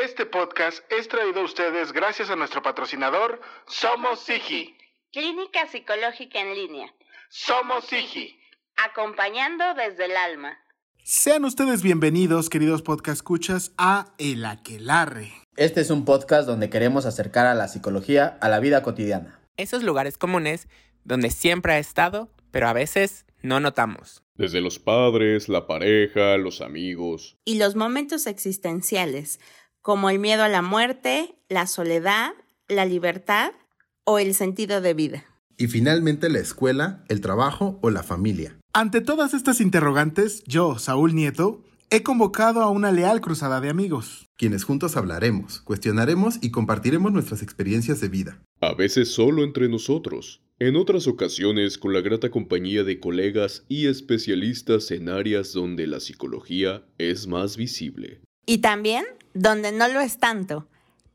Este podcast es traído a ustedes gracias a nuestro patrocinador Somos Sigi. Clínica Psicológica en Línea. Somos Sigi. Acompañando desde el alma. Sean ustedes bienvenidos, queridos podcast escuchas, a El Aquelarre. Este es un podcast donde queremos acercar a la psicología a la vida cotidiana. Esos lugares comunes donde siempre ha estado, pero a veces no notamos. Desde los padres, la pareja, los amigos. Y los momentos existenciales, como el miedo a la muerte, la soledad, la libertad o el sentido de vida. Y finalmente la escuela, el trabajo o la familia. Ante todas estas interrogantes, yo, Saúl Nieto, he convocado a una leal cruzada de amigos. Quienes juntos hablaremos, cuestionaremos y compartiremos nuestras experiencias de vida. A veces solo entre nosotros, en otras ocasiones con la grata compañía de colegas y especialistas en áreas donde la psicología es más visible. Y también donde no lo es tanto,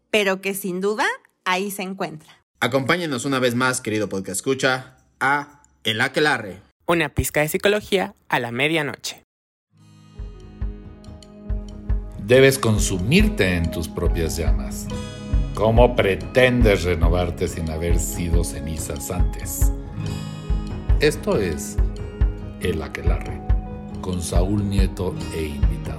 pero que sin duda ahí se encuentra. Acompáñenos una vez más, querido podcast escucha, a El Aquelarre. Una pizca de psicología a la medianoche. Debes consumirte en tus propias llamas. ¿Cómo pretendes renovarte sin haber sido cenizas antes? Esto es El Aquelarre, con Saúl Nieto e invitados.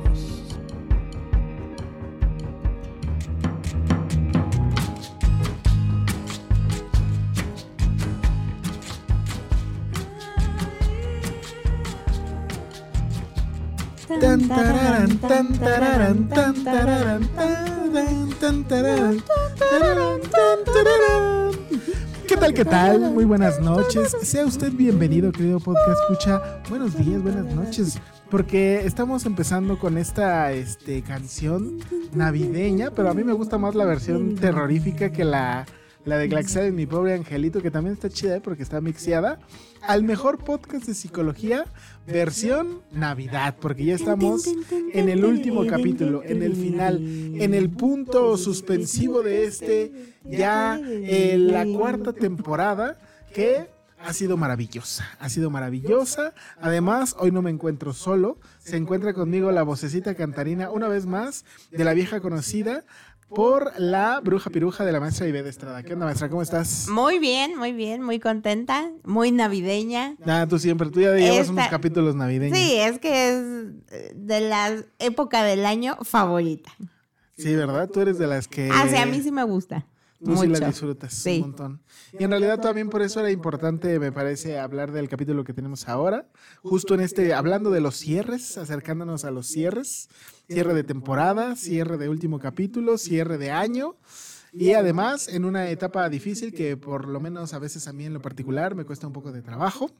¿Qué tal, qué tal? Muy buenas noches. Sea usted bienvenido, querido podcast. Escucha, buenos días, buenas noches. Porque estamos empezando con esta este, canción navideña, pero a mí me gusta más la versión terrorífica que la, la de Glaxia de mi pobre angelito, que también está chida ¿eh? porque está mixeada. Al mejor podcast de psicología, versión Navidad, porque ya estamos en el último capítulo, en el final, en el punto suspensivo de este, ya en la cuarta temporada, que ha sido maravillosa, ha sido maravillosa. Además, hoy no me encuentro solo, se encuentra conmigo la vocecita cantarina, una vez más, de la vieja conocida, por la bruja piruja de la maestra Ivette Estrada. ¿Qué onda, maestra? ¿Cómo estás? Muy bien, muy bien, muy contenta, muy navideña. Ah, tú siempre, tú ya llevas Esta- unos capítulos navideños. Sí, es que es de la época del año favorita. Sí, ¿verdad? Tú eres de las que... Ah, sí, a mí sí me gusta. Tú sí la mucho. disfrutas Sí. un montón. Y en realidad también por eso era importante, me parece, hablar del capítulo que tenemos ahora. Justo en este, hablando de los cierres, acercándonos a los cierres. Cierre de temporada, cierre de último capítulo, cierre de año. Y además en una etapa difícil que por lo menos a veces a mí en lo particular me cuesta un poco de trabajo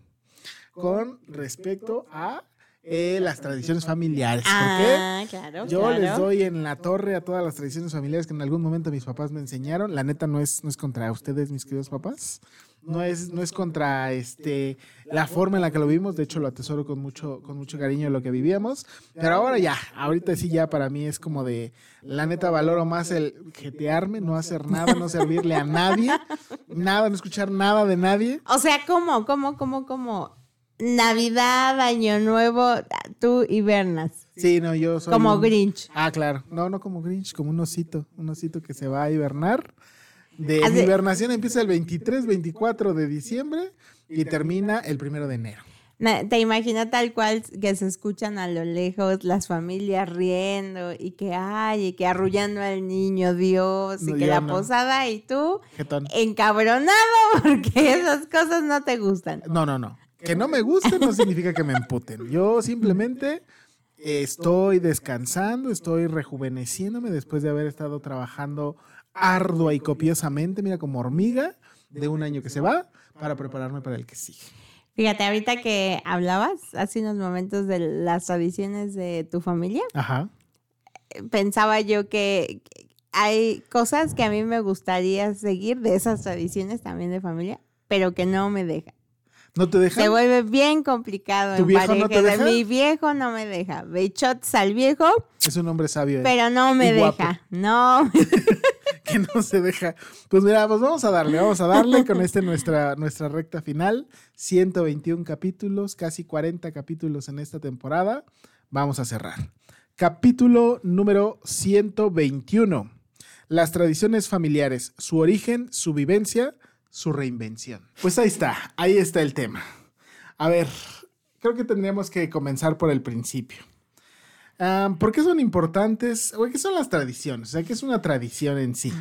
con respecto a eh, las tradiciones familiares. ¿Por qué? Ah, claro. Yo claro. les doy en la torre a todas las tradiciones familiares que en algún momento mis papás me enseñaron. La neta no es, no es contra ustedes, mis queridos papás. No es, no es contra este, la forma en la que lo vimos. De hecho, lo atesoro con mucho, con mucho cariño lo que vivíamos. Pero ahora ya, ahorita sí ya para mí es como de, la neta valoro más el jetearme, no hacer nada, no servirle a nadie. Nada, no escuchar nada de nadie. O sea, ¿cómo, cómo, cómo, cómo? Navidad, Año Nuevo, tú hibernas. Sí, no, yo soy. Como un- Grinch. Ah, claro. No, no como Grinch, como un osito. Un osito que se va a hibernar. De hibernación empieza el 23, 24 de diciembre y termina el primero de enero. Te imaginas tal cual que se escuchan a lo lejos las familias riendo y que ay, y que arrullando al niño Dios y No, que la no. posada y tú Jetón. encabronado porque esas cosas no te gustan. No, no, no. Que no me guste no significa que me emputen. Yo simplemente estoy descansando, estoy rejuveneciéndome después de haber estado trabajando ardua y copiosamente, mira, como hormiga de un año que se va, para prepararme para el que sigue. Fíjate, ahorita que hablabas hace unos momentos de las tradiciones de tu familia, Ajá. pensaba yo que hay cosas que a mí me gustaría seguir de esas tradiciones también de familia, pero que no me deja. ¿No te dejan? Se vuelve bien complicado ¿Tu en viejo no te deja? Mi viejo no me deja. Bechots al viejo, Es un hombre sabio. eh. pero no me Y guapo. deja. No. que no se deja. Pues mira, pues vamos a darle, vamos a darle con este nuestra, nuestra recta final. 121 capítulos, casi 40 capítulos en esta temporada. Vamos a cerrar. Capítulo número 121. Las tradiciones familiares, su origen, su vivencia, su reinvención. Pues ahí está, ahí está el tema. A ver, creo que tendríamos que comenzar por el principio. ¿Por qué son importantes? O, ¿Qué son las tradiciones? O sea, ¿qué es una tradición en sí?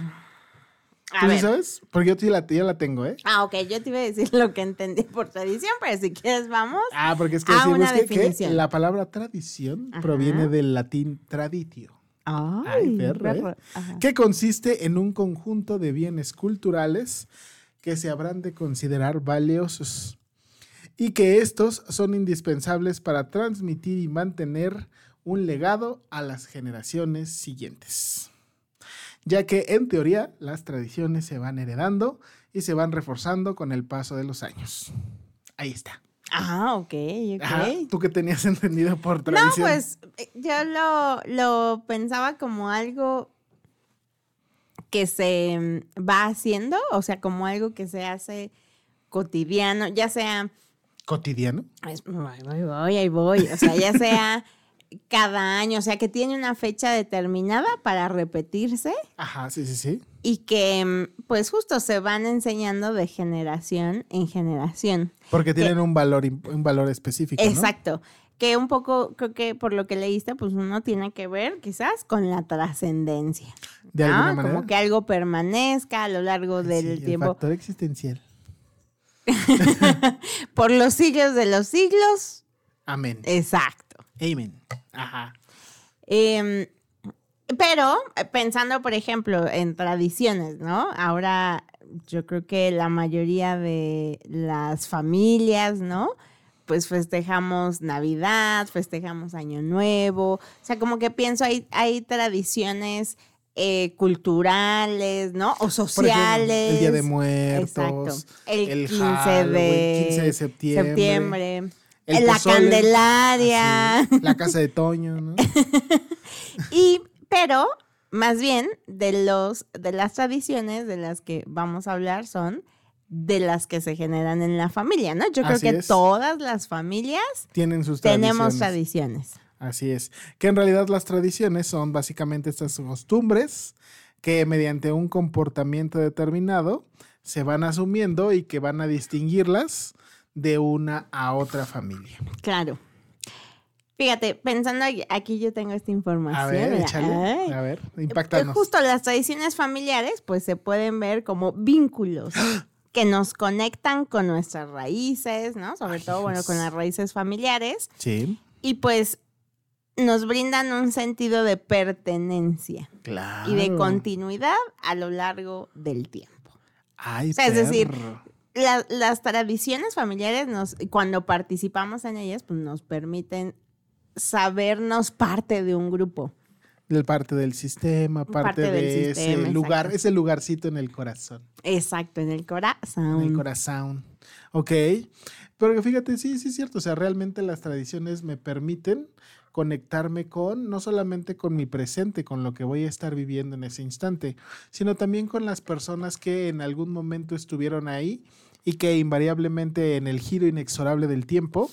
A ¿Tú sí ver. sabes? Porque yo la, ya la tengo, ¿eh? Ah, ok, yo te iba a decir lo que entendí por tradición, pero si quieres vamos. Ah, porque es que busqué que definición. la palabra tradición Ajá. proviene del latín traditio. Ay, perro, ¿eh? perro. Que consiste en un conjunto de bienes culturales que se habrán de considerar valiosos y que estos son indispensables para transmitir y mantener un legado a las generaciones siguientes. Ya que en teoría las tradiciones se van heredando y se van reforzando con el paso de los años. Ahí está. Ah, ok, ok. Ajá, ¿Tú qué tenías entendido por No, tradición? pues eh, yo lo, lo pensaba como algo que se mm, va haciendo, o sea, como algo que se hace cotidiano, ya sea, ¿Cotidiano? es- voy, voy, voy, ahí voy, o sea, ya sea cada año, o sea, que tiene una fecha determinada para repetirse Ajá, sí, sí, sí. y que mm, pues justo se van enseñando de generación en generación. Porque tienen un valor, un valor específico. ¿no? Que un poco, creo que por lo que leíste, pues uno tiene que ver quizás con la trascendencia. De ¿no? alguna manera. Como que algo permanezca a lo largo Sí, del el tiempo. factor existencial. Por los siglos de los siglos. Amén. Exacto. Amen. Ajá. Em, pero eh, pensando, por ejemplo, en tradiciones, ¿no? Ahora yo creo que la mayoría de las familias, ¿no? Pues festejamos Navidad, festejamos Año Nuevo. O sea, como que pienso, hay, hay tradiciones eh, culturales, ¿no? O ejemplo, sociales. el Día de Muertos. Exacto. El, el 15, Halloween, de 15 de septiembre, septiembre. el la pozole, Candelaria. así, la casa de Toño, ¿no? Y, pero, más bien, de los, de las tradiciones de las que vamos a hablar son de las que se generan en la familia, ¿no? Yo creo que es. todas las familias Tienen sus tenemos tradiciones. tradiciones. Así es. Que en realidad las tradiciones son básicamente estas costumbres que mediante un comportamiento determinado se van asumiendo y que van a distinguirlas de una a otra familia. Claro. Fíjate, pensando aquí, yo tengo esta información. A ver, échale. A ver, impactanos. Justo las tradiciones familiares, pues se pueden ver como vínculos que nos conectan con nuestras raíces, ¿no? Sobre Ay, todo, bueno, con las raíces familiares. Sí. Y pues nos brindan un sentido de pertenencia Claro. y de continuidad a lo largo del tiempo. Ay, O sea, es decir. La- las tradiciones familiares, nos, cuando participamos en ellas, pues nos permiten sabernos parte de un grupo. Del parte del sistema, parte, Parte del de sistema, ese lugar, exacto. ese lugarcito en el corazón, Exacto, en el corazón. en el corazón. Ok, pero fíjate, sí, sí es cierto, o sea, realmente las tradiciones me permiten conectarme con, no solamente con mi presente, con lo que voy a estar viviendo en ese instante, sino también con las personas que en algún momento estuvieron ahí y que invariablemente en el giro inexorable del tiempo,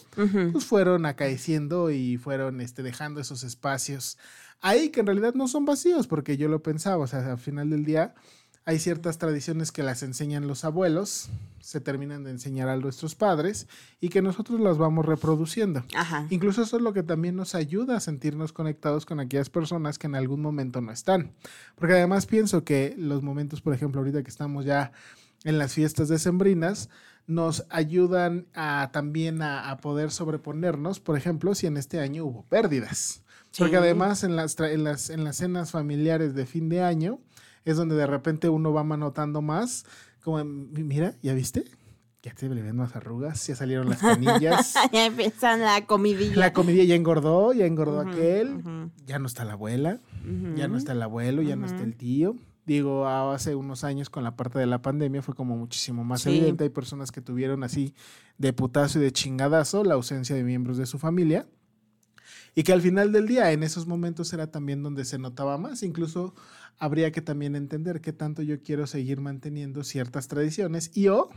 pues fueron acaeciendo y fueron este, dejando esos espacios ahí que en realidad no son vacíos, porque yo lo pensaba, o sea, al final del día hay ciertas tradiciones que las enseñan los abuelos, se terminan de enseñar a nuestros padres y que nosotros las vamos reproduciendo. Ajá. Incluso eso es lo que también nos ayuda a sentirnos conectados con aquellas personas que en algún momento no están. Porque además pienso que los momentos, por ejemplo, ahorita que estamos ya en las fiestas decembrinas, nos ayudan a, también a, a poder sobreponernos, por ejemplo, si en este año hubo pérdidas. Porque además en las, en, las, en las cenas familiares de fin de año es donde de repente uno va notando más, como, mira, ¿ya viste? Ya te le ven más arrugas, ya salieron las canillas. ya empiezan la comidilla. La comida ya engordó, ya engordó aquel, ya no está la abuela, ya no está el abuelo, ya no está el tío. Digo, a- hace unos años con la parte de la pandemia fue como muchísimo más Sí. evidente. Hay personas que tuvieron así de putazo y de chingadazo la ausencia de miembros de su familia. Y que al final del día, en esos momentos era también donde se notaba más. Incluso habría que también entender qué tanto yo quiero seguir manteniendo ciertas tradiciones y o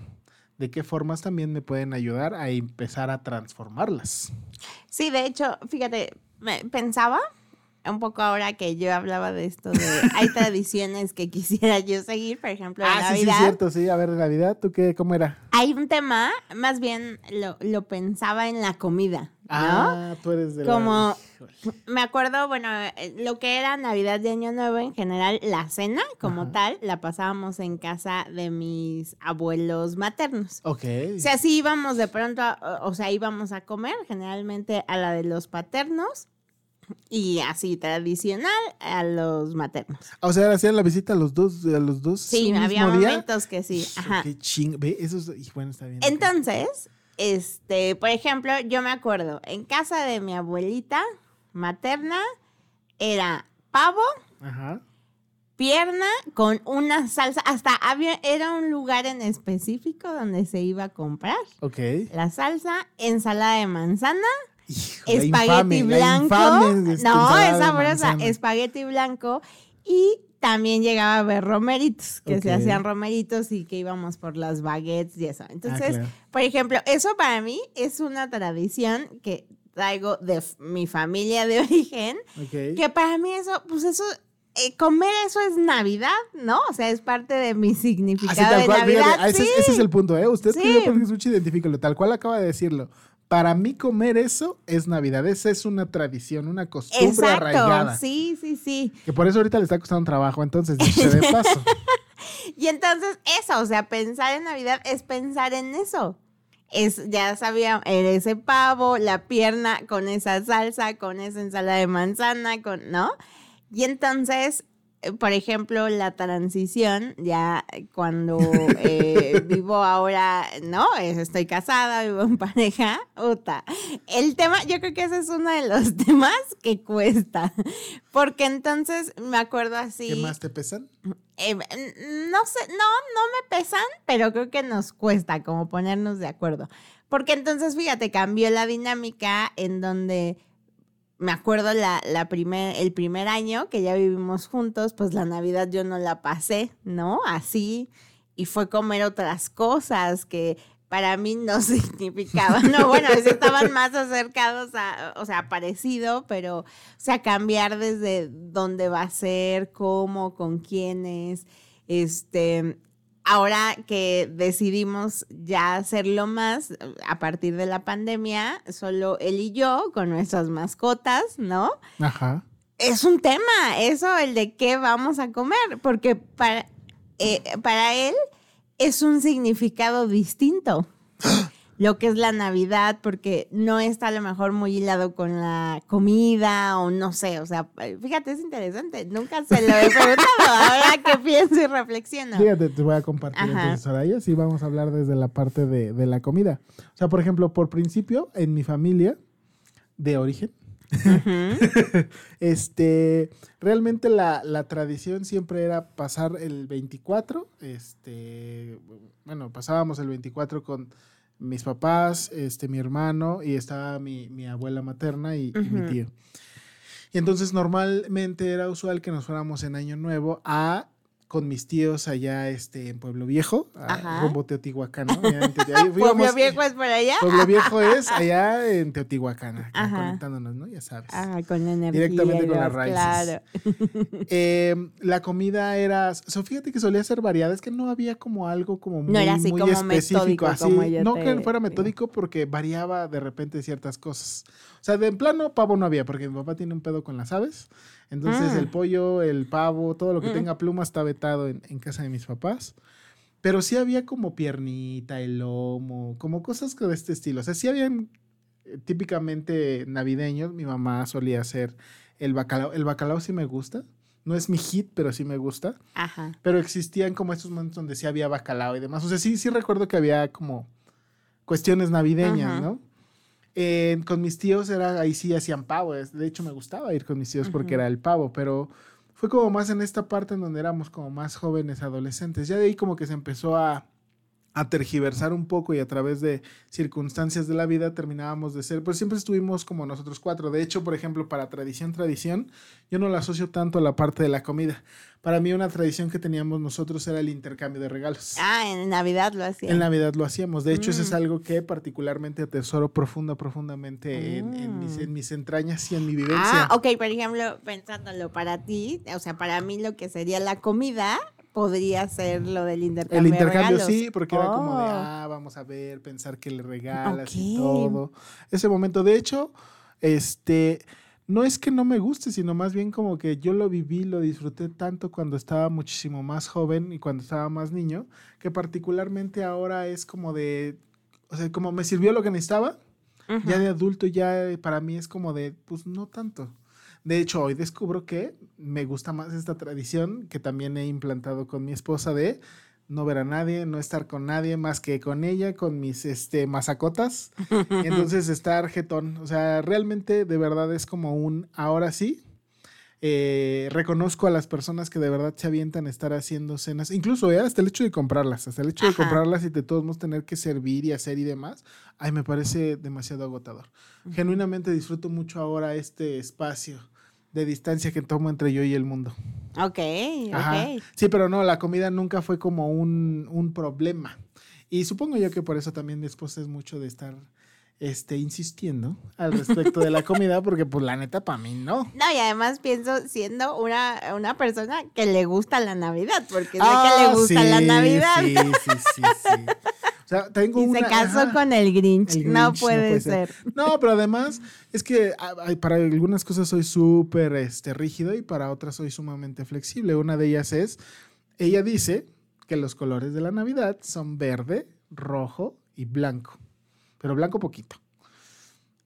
de qué formas también me pueden ayudar a empezar a transformarlas. Sí, de hecho, fíjate, me- pensaba, un poco ahora que yo hablaba de esto de hay tradiciones que quisiera yo seguir, por ejemplo, en Ah, sí, sí, Navidad. cierto, sí. A ver, Navidad, ¿tú qué? ¿Cómo era? hay un tema, más bien lo, lo pensaba en la comida, ¿no? Ah, tú eres de Como-. Me acuerdo, bueno, lo que era Navidad y Año Nuevo en general, la cena como Ajá. tal, la pasábamos en casa de mis abuelos maternos. Ok. O sea, sí íbamos de pronto, a- o sea, íbamos a comer generalmente a la de los paternos y así tradicional a los maternos. O sea, hacían la visita a los dos, a los dos. Sí, había día. momentos que sí. Ajá. Qué ching. Ve, eso es. y Bueno, está bien. Entonces, este, por ejemplo, yo me acuerdo, en casa de mi abuelita materna era pavo, Ajá. pierna con una salsa, hasta había, era un lugar en específico donde se iba a comprar Ok. la salsa, ensalada de manzana, Hijo, espagueti infame, blanco. infame, no, ensalada es de sabrosa, espagueti blanco y también llegaba a ver romeritos, que se hacían romeritos y que íbamos por las baguettes y eso. Entonces, claro. por ejemplo, eso para mí es una tradición que traigo de mi familia de origen, Ok. que para mí eso, pues eso, eh, comer eso es Navidad, ¿no? O sea, es parte de mi significado Así tal de cual, Navidad. sí. ese es el punto, ¿eh? Usted Sí. que yo escucha, identifícalo, tal cual acaba de decirlo. Para mí comer eso es Navidad, esa es una tradición, una costumbre Exacto, arraigada. sí, sí, sí. Que por eso ahorita le está costando trabajo, entonces, dicho de paso. Y entonces eso, o sea, pensar en Navidad es pensar en eso. Es, ya sabía, era ese pavo, la pierna con esa salsa, con esa ensalada de manzana, con, ¿no? Y entonces, por ejemplo, la transición, ya cuando eh, vivo ahora, ¿no? Es- Estoy casada, vivo en pareja, puta. El tema, yo creo que ese es uno de los temas que cuesta. Porque entonces me acuerdo así. ¿Qué más te pesan? Eh, no sé, no, no me pesan, pero creo que nos cuesta como ponernos de acuerdo. Porque entonces, fíjate, cambió la dinámica en donde me acuerdo la, la primer, el primer año que ya vivimos juntos, pues la Navidad yo no la pasé, ¿no? Así. Y fue comer otras cosas que para mí no significaban. No, bueno, estaban más acercados a, o sea, parecido, pero, o sea, cambiar desde dónde va a ser, cómo, con quiénes, este, ahora que decidimos ya hacerlo más a partir de la pandemia, solo él y yo con nuestras mascotas, ¿no? Ajá. Es un tema, eso, el de qué vamos a comer, porque para, eh, para él es un significado distinto. Lo que es la Navidad, porque no está a lo mejor muy hilado con la comida o no sé, o sea, fíjate, es interesante, nunca se lo he preguntado, ahora que pienso y reflexiono. Fíjate, te voy a compartir Ajá. entonces, Soraya, sí vamos a hablar desde la parte de, de la comida. O sea, por ejemplo, por principio, en mi familia de origen, este, realmente la, la tradición siempre era pasar el 24, este, bueno, pasábamos el 24 con mis papás, este, mi hermano y estaba mi, mi abuela materna y, y mi tío. Y entonces normalmente era usual que nos fuéramos en Año Nuevo a con mis tíos allá este, en Pueblo Viejo, a Ajá. rumbo Teotihuacán, Pueblo Viejo es por allá. Pueblo Viejo es allá en Teotihuacán, conectándonos, ¿no? Ya sabes. Ah, con la energía. Directamente con las raíces. Claro. Eh, la comida era, so, fíjate que solía ser variada, es que no había como algo como muy, No era así muy como específico, metódico así, como no te que fuera digo. metódico porque variaba de repente ciertas cosas. O sea, de en plano pavo no había, porque mi papá tiene un pedo con las aves, entonces Mm. el pollo, el pavo, todo lo que Mm. tenga pluma está vetado en, en casa de mis papás. Pero sí había como piernita, el lomo, como cosas de este estilo. O sea, sí habían eh, típicamente navideños. Mi mamá solía hacer el bacalao. El bacalao sí me gusta. No es mi hit, pero sí me gusta. Ajá. Pero existían como estos momentos donde sí había bacalao y demás. O sea, sí, sí recuerdo que había como cuestiones navideñas, Ajá. ¿no? Eh, con mis tíos era, ahí sí hacían pavo. De hecho, me gustaba ir con mis tíos porque era el pavo, pero fue como más en esta parte en donde éramos como más jóvenes, adolescentes. Ya de ahí como que se empezó a, a tergiversar un poco y a través de circunstancias de la vida terminábamos de ser, pero siempre estuvimos como nosotros cuatro. De hecho, por ejemplo, para tradición, tradición, yo no la asocio tanto a la parte de la comida. Para mí una tradición que teníamos nosotros era el intercambio de regalos. Ah, en Navidad lo hacía. En Navidad lo hacíamos. De hecho, eso es Mm. algo que particularmente atesoro profunda, profundamente en, en mis, Mm. en mis entrañas y en mi vivencia. Ah, ok, por ejemplo, pensándolo para ti, o sea, para mí lo que sería la comida podría ser lo del intercambio. El intercambio sí, porque era como de, ah, vamos a ver, pensar que le regalas y todo. Ese momento, de hecho, este, no es que no me guste, sino más bien como que yo lo viví, lo disfruté tanto cuando estaba muchísimo más joven y cuando estaba más niño, que particularmente ahora es como de, o sea, como me sirvió lo que necesitaba, ya de adulto ya para mí es como de, pues no tanto. De hecho, hoy descubro que me gusta más esta tradición que también he implantado con mi esposa de no ver a nadie, no estar con nadie más que con ella, con mis este, mazacotas. Entonces estar jetón. O sea, realmente de verdad es como un ahora sí. eh, reconozco a las personas que de verdad se avientan a estar haciendo cenas, incluso eh, hasta el hecho de comprarlas, hasta el hecho de comprarlas y de todos modos tener que servir y hacer y demás, ay, me parece demasiado agotador. Genuinamente disfruto mucho ahora este espacio de distancia que tomo entre yo y el mundo. Ok, Ajá. ok. Sí, pero no, la comida nunca fue como un, un problema. Y supongo yo que por eso también mi esposa es mucho de estar este, insistiendo al respecto de la comida, porque pues la neta para mí no. No, y además pienso siendo una, una persona que le gusta la Navidad, porque sé que Ah, le gusta la Navidad. Sí, sí, sí, sí. O sea, tengo Y se una- casó ajá. con el Grinch. El No puede ser. No, pero además es que para algunas cosas soy súper este, rígido y para otras soy sumamente flexible. Una de ellas es, ella dice que los colores de la Navidad son verde, rojo y blanco, pero blanco poquito.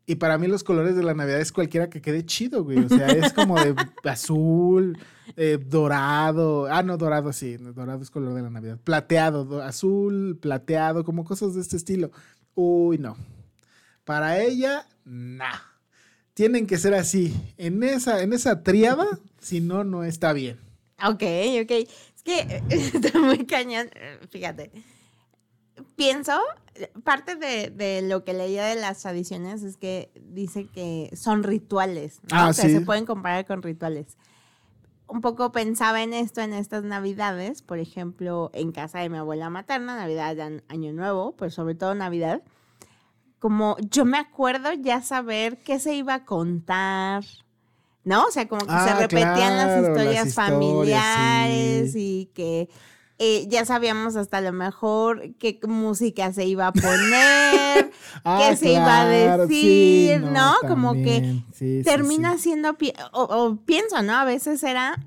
Y para mí los colores de la Navidad es cualquiera que quede chido, güey. O sea, es como de azul, eh, dorado. Ah, no, dorado sí. Dorado es color de la Navidad. Plateado, do- azul, plateado, como cosas de este estilo. Uy, no. Para ella, nah. Tienen que ser así. En esa, en esa tríada, si no, no está bien. Ok, ok. Es que está muy cañón. Fíjate. Pienso, eh, parte de, de lo que leía de las tradiciones es que dice que son rituales, ¿no? Ah, O sea, sí. se pueden comparar con rituales. Un poco pensaba en esto en estas navidades, por ejemplo, en casa de mi abuela materna, Navidad, Año Nuevo, pero sobre todo Navidad. Como yo me acuerdo ya saber qué se iba a contar, ¿no? O sea, como que se Ah, repetían claro, las las historias historias, familiares sí. y que eh, ya sabíamos hasta lo mejor qué música se iba a poner, Ah, qué se iba a sí, decir, ¿no? Como que. Sí, termina sí. siendo, o, o pienso, ¿no? A veces era,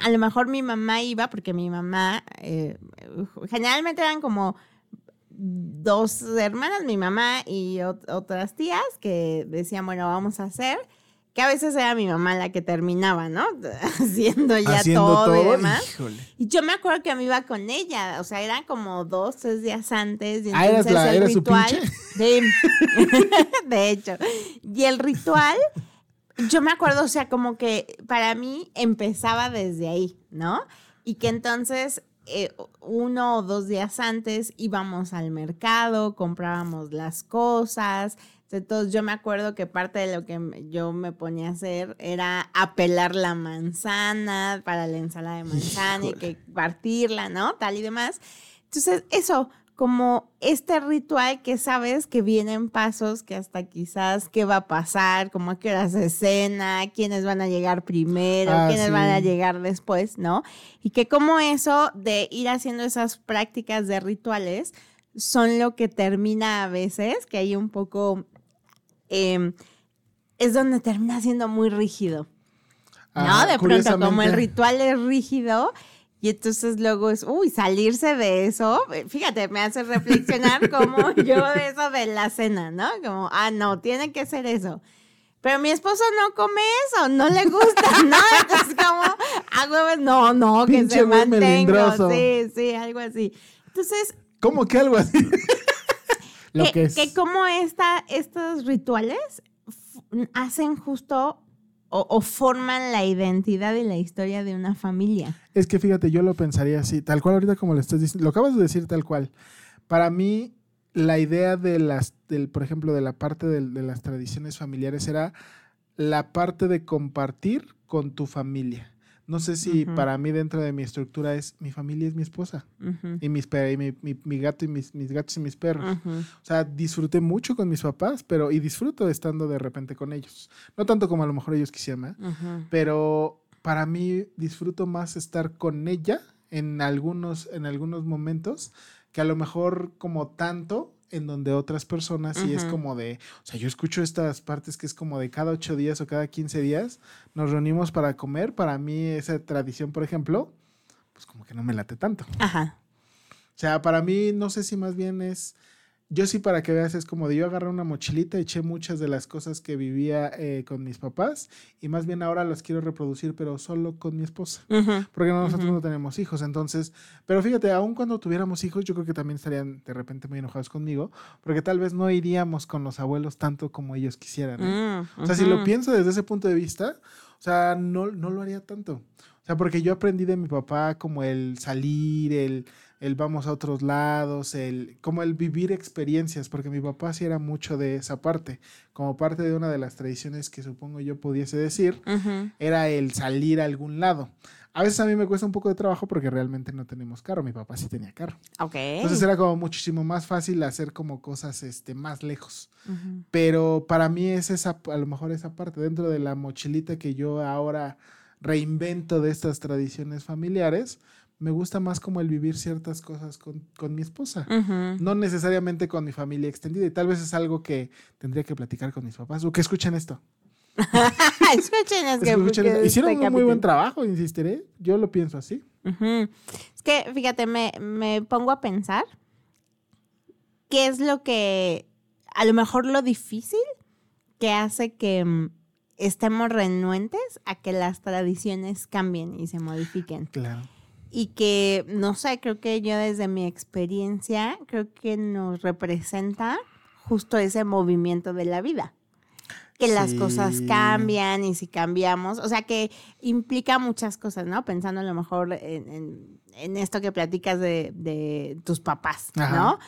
a lo mejor mi mamá iba, porque mi mamá, eh, generalmente eran como dos hermanas, mi mamá y ot- otras tías, que decían, bueno, vamos a hacer, que a veces era mi mamá la que terminaba, ¿no? Haciendo ya Haciendo todo, y demás. híjole. Y yo me acuerdo que me iba con ella, o sea, eran como dos, tres días antes. Y Ah, ¿eras la- el eras su ritual, pinche? Sí, de hecho. Y el ritual, yo me acuerdo, o sea, como que para mí empezaba desde ahí, ¿no? Y que entonces eh, uno o dos días antes íbamos al mercado, comprábamos las cosas. Entonces yo me acuerdo que parte de lo que yo me ponía a hacer era apelar la manzana para la ensalada de manzana y que partirla, ¿no? Tal y demás. Entonces eso, como este ritual que sabes que vienen pasos, que hasta quizás qué va a pasar, como a qué hora se cena, quiénes van a llegar primero, Ah, quiénes van a llegar después, ¿no? Y que como eso de ir haciendo esas prácticas de rituales son lo que termina a veces, que hay un poco, em, es donde termina siendo muy rígido. ¿no? Ah, de pronto, como el ritual es rígido, y entonces luego es, uy, salirse de eso, eh, fíjate, me hace reflexionar como yo de eso de la cena, ¿no? Como, ah, no, tiene que ser eso. Pero mi esposo no come eso, no le gusta, ¿no? Entonces como, a huevos, no, no, que Pinche se mantenga. Sí, sí, algo así. Entonces, ¿Cómo que algo así? Lo que, que, es. que como esta, estos rituales hacen justo o, o forman la identidad y la historia de una familia. Es que fíjate, yo lo pensaría así, tal cual ahorita como lo estás diciendo, lo acabas de decir tal cual. Para mí, la idea de las, del, por ejemplo, de la parte del- de, las tradiciones familiares era la parte de compartir con tu familia. No sé si para mí dentro de mi estructura es mi familia es mi esposa y mis y mi, mi- mi gato y mis, mis gatos y mis perros. O sea, disfruté mucho con mis papás, pero y disfruto estando de repente con ellos. No tanto como a lo mejor ellos quisieran, ¿eh? Pero para mí disfruto más estar con ella en algunos, en algunos momentos que a lo mejor como tanto en donde otras personas sí es como de, o sea, yo escucho estas partes que es como de cada ocho días o cada 15 días nos reunimos para comer. Para mí esa tradición, por ejemplo, pues como que no me late tanto. Ajá. O sea, para mí no sé si más bien es, yo sí para que veas es como de yo agarré una mochilita, eché muchas de las cosas que vivía eh, con mis papás y más bien ahora las quiero reproducir, pero solo con mi esposa. Porque nosotros no tenemos hijos, entonces, pero fíjate, aun cuando tuviéramos hijos, yo creo que también estarían de repente muy enojados conmigo, porque tal vez no iríamos con los abuelos tanto como ellos quisieran. ¿eh? Mm, O sea, si lo pienso desde ese punto de vista, o sea, no, no lo haría tanto. O sea, porque yo aprendí de mi papá como el salir, el, el vamos a otros lados, el, como el vivir experiencias, porque mi papá sí era mucho de esa parte, como parte de una de las tradiciones que supongo yo pudiese decir, era el salir a algún lado. A veces a mí me cuesta un poco de trabajo porque realmente no tenemos carro, mi papá sí tenía carro. Ok. Entonces era como muchísimo más fácil hacer como cosas este, más lejos. Pero para mí es esa, a lo mejor esa parte dentro de la mochilita que yo ahora reinvento de estas tradiciones familiares. Me gusta más como el vivir ciertas cosas con, con mi esposa. No necesariamente con mi familia extendida. Y tal vez es algo que tendría que platicar con mis papás. O que escuchen esto. Escuchen, es que Escuchen esto. Hicieron este un muy buen trabajo, insistiré. Yo lo pienso así. Es que, fíjate, me, me pongo a pensar qué es lo que, a lo mejor lo difícil que hace que mm, estemos renuentes a que las tradiciones cambien y se modifiquen. Claro. Y que, no sé, creo que yo desde mi experiencia, creo que nos representa justo ese movimiento de la vida. Que las cosas cambian y si cambiamos, o sea que implica muchas cosas, ¿no? Pensando a lo mejor en, en- en esto que platicas de, de tus papás, Ajá. ¿no?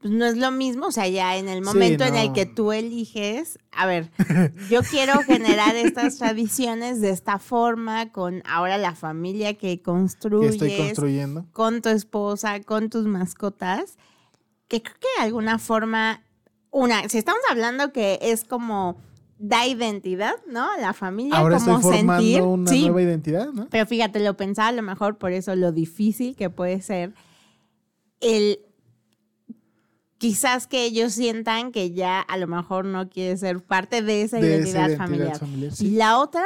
Pues no es lo mismo, o sea, ya en el Sí, momento en el que tú eliges, a ver, yo quiero generar estas tradiciones de esta forma, con ahora la familia que construyes, estoy construyendo. con tu esposa, con tus mascotas, que creo que de alguna forma, una, si estamos hablando que es como da identidad, ¿no? A la familia, Ahora como estoy formando sentir. una sí, nueva identidad, ¿no? pero fíjate, lo pensaba a lo mejor por eso lo difícil que puede ser el quizás que ellos sientan que ya a lo mejor no quiere ser parte de esa De esa identidad, familiar. familiar, sí. Y la otra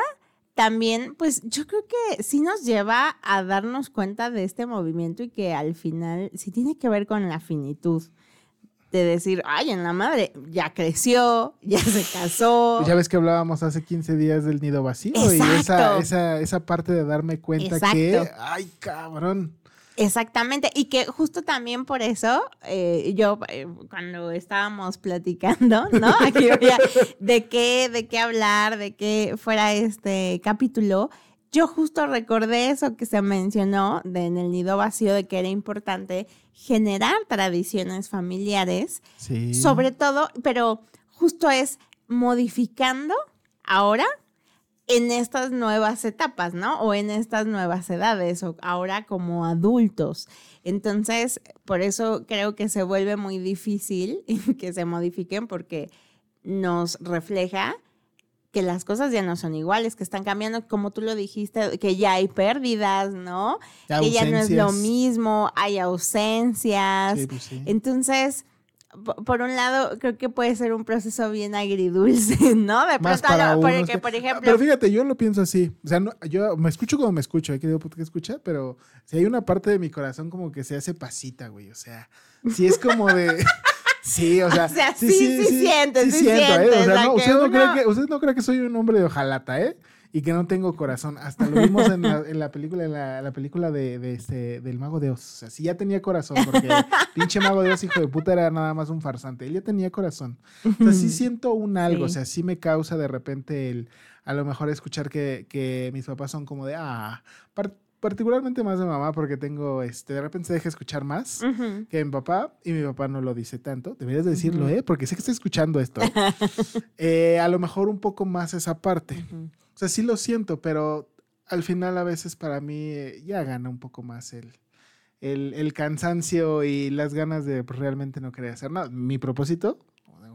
también, pues yo creo que sí nos lleva a darnos cuenta de este movimiento y que al final sí tiene que ver con la finitud. De decir, ay, en la madre, ya creció, ya se casó. Ya ves que hablábamos hace 15 días del nido vacío y esa, esa, esa parte de darme cuenta que, ay, cabrón. Exactamente, y que justo también por eso, eh, yo eh, cuando estábamos platicando, ¿no? Aquí voy a- de qué, de qué hablar, de qué fuera este capítulo, yo justo recordé eso que se mencionó de, en el nido vacío, de que era importante generar tradiciones familiares, Sí. sobre todo, pero justo es modificando ahora en estas nuevas etapas, ¿no? O en estas nuevas edades, o ahora como adultos. Entonces, por eso creo que se vuelve muy difícil que se modifiquen porque nos refleja que las cosas ya no son iguales, que están cambiando, como tú lo dijiste, que ya hay pérdidas, ¿no? Que ya no es lo mismo, hay ausencias. Sí, pues sí. Entonces, por un lado, creo que puede ser un proceso bien agridulce, ¿no? De pronto, para unos por Ah, ejemplo, Pero fíjate, yo lo pienso así. O sea, no- yo me escucho como me escucho, he querido que escucha, pero si hay una parte de mi corazón como que se hace pasita, güey. O sea, si es como de. Sí, o sea, O sea, sí, sí sientes, sí siento, ¿eh? O sea, no, usted, no cree que, usted no cree que soy un hombre de ojalata, ¿eh? Y que no tengo corazón. Hasta lo vimos en la, en la película, en la, la película de, de este, del Mago de Oz. O sea, sí ya tenía corazón, porque pinche Mago de Oz, hijo de puta, era nada más un farsante. Él ya tenía corazón. O sea, sí siento un algo. O sea, sí me causa de repente el, a lo mejor escuchar que, que mis papás son como de, ah, par- particularmente más de mamá, porque tengo, este, de repente se deja escuchar más que mi papá, y mi papá no lo dice tanto. Deberías de decirlo. ¿eh? Porque sé que está escuchando esto. Eh, a lo mejor un poco más esa parte. Ujú. O sea, sí lo siento, pero al final a veces para mí eh, ya gana un poco más el, el, el cansancio y las ganas de pues, realmente no querer hacer nada. Mi propósito,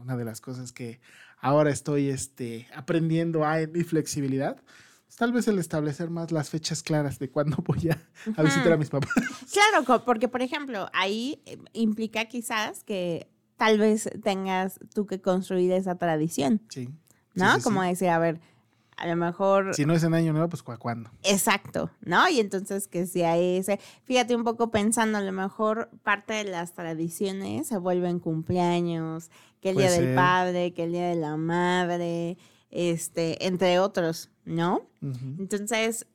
una de las cosas que ahora estoy este, aprendiendo a mi flexibilidad, es tal vez el establecer más las fechas claras de cuándo voy a, a visitar a mis papás. Claro, porque por ejemplo, ahí eh, implica quizás que tal vez tengas tú que construir esa tradición, Sí. ¿no? sí, Como decir, a ver, a lo mejor... Si no es en año nuevo, pues ¿cu- ¿cuándo? Exacto, ¿no? Y entonces que sea ese, fíjate un poco pensando, a lo mejor parte de las tradiciones se vuelven cumpleaños, que el Puede día del padre, que el día de la madre, este, entre otros, ¿no? Entonces,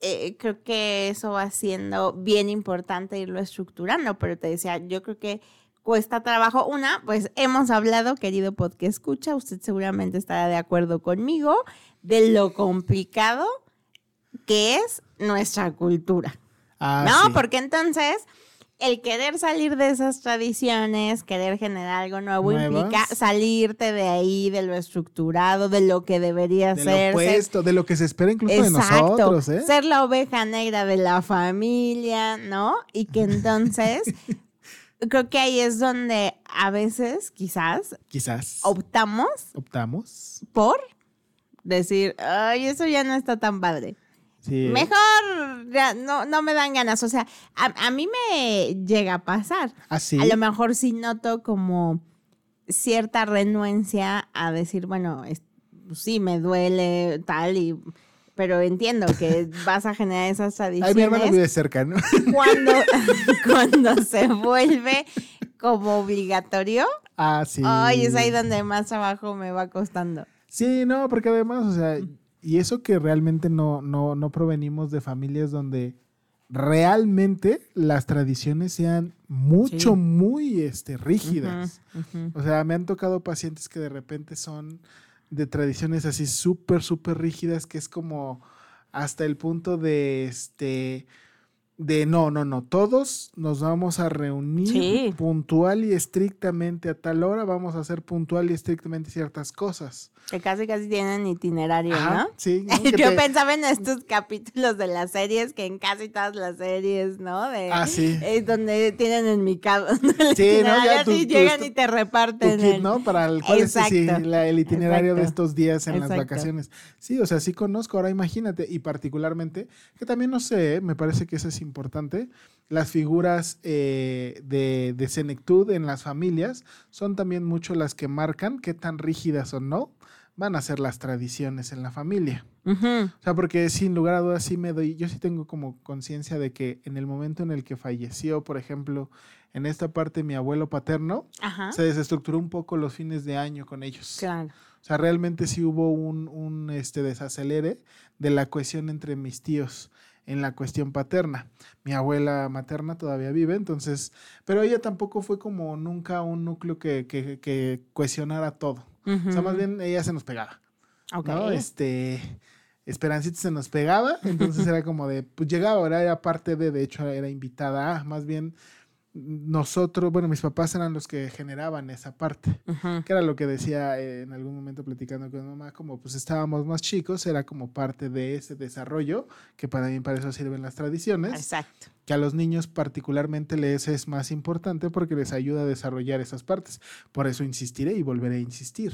eh, creo que eso va siendo bien importante irlo estructurando, pero te decía, yo creo que cuesta trabajo. Una, pues hemos hablado, querido podcast escucha, usted seguramente estará de acuerdo conmigo, de lo complicado que es nuestra cultura. Ah, ¿No? sí. Porque entonces el querer salir de esas tradiciones, querer generar algo nuevo, Nuevas. implica salirte de ahí, de lo estructurado, de lo que debería de ser. lo ser- puesto, de lo que se espera incluso de nosotros, ¿eh? ser la oveja negra de la familia, ¿no? Y que entonces creo que ahí es donde a veces quizás Quizás optamos optamos. por decir, ay, eso ya no está tan padre. Sí. Mejor ya no, no me dan ganas. O sea, a, a mí me llega a pasar. Así. A lo mejor sí noto como cierta renuencia a decir, bueno, es- pues sí, me duele tal, y, pero entiendo que vas a generar esas Ay, mi hermano tradiciones vive cerca, ¿no? cuando, cuando se vuelve como obligatorio. Ah, sí. Ay, es ahí donde más trabajo me va costando. Sí, no, porque además, o sea, y eso que realmente no, no, no provenimos de familias donde realmente las tradiciones sean mucho, Sí. muy este, rígidas. O sea, me han tocado pacientes que de repente son de tradiciones así súper, súper rígidas, que es como hasta el punto de este de no, no, no, todos nos vamos a reunir Sí. puntual y estrictamente a tal hora, vamos a hacer puntual y estrictamente ciertas cosas. Que casi casi tienen itinerario, Ajá, ¿no? sí, Yo te- pensaba en estos capítulos de las series, que en casi todas las series, ¿no? De, Ah, sí. eh, donde tienen en mi casa. Sí, ¿no? Ya tu- así tu- llegan y te tu reparten. kit, el- ¿no? Para el cual es sí, Exacto. la- el itinerario de estos días en las vacaciones. Sí, o sea, sí conozco, ahora imagínate, y particularmente, que también no sé, me parece que eso es importante, las figuras eh, de, de senectud en las familias son también mucho las que marcan qué tan rígidas o no van a ser las tradiciones en la familia. O sea, porque sin lugar a dudas sí me doy, yo sí tengo como conciencia de que en el momento en el que falleció, por ejemplo, en esta parte mi abuelo paterno, Ajá. se desestructuró un poco los fines de año con ellos. Claro. O sea, realmente sí hubo un, un, este, desacelere de la cohesión entre mis tíos en la cuestión paterna. Mi abuela materna todavía vive, entonces, pero ella tampoco fue como nunca un núcleo que, que, que cohesionara todo. O sea, más bien ella se nos pegaba. Ok. ¿no? Este, Esperancita se nos pegaba, entonces era como de, pues llegaba, ahora era parte de, de hecho era invitada más bien nosotros, bueno, mis papás eran los que generaban esa parte, que era lo que decía eh, en algún momento platicando con mi mamá, como pues estábamos más chicos, era como parte de ese desarrollo, que para mí para eso sirven las tradiciones, Exacto. que a los niños particularmente les es más importante porque les ayuda a desarrollar esas partes. Por eso insistiré y volveré a insistir.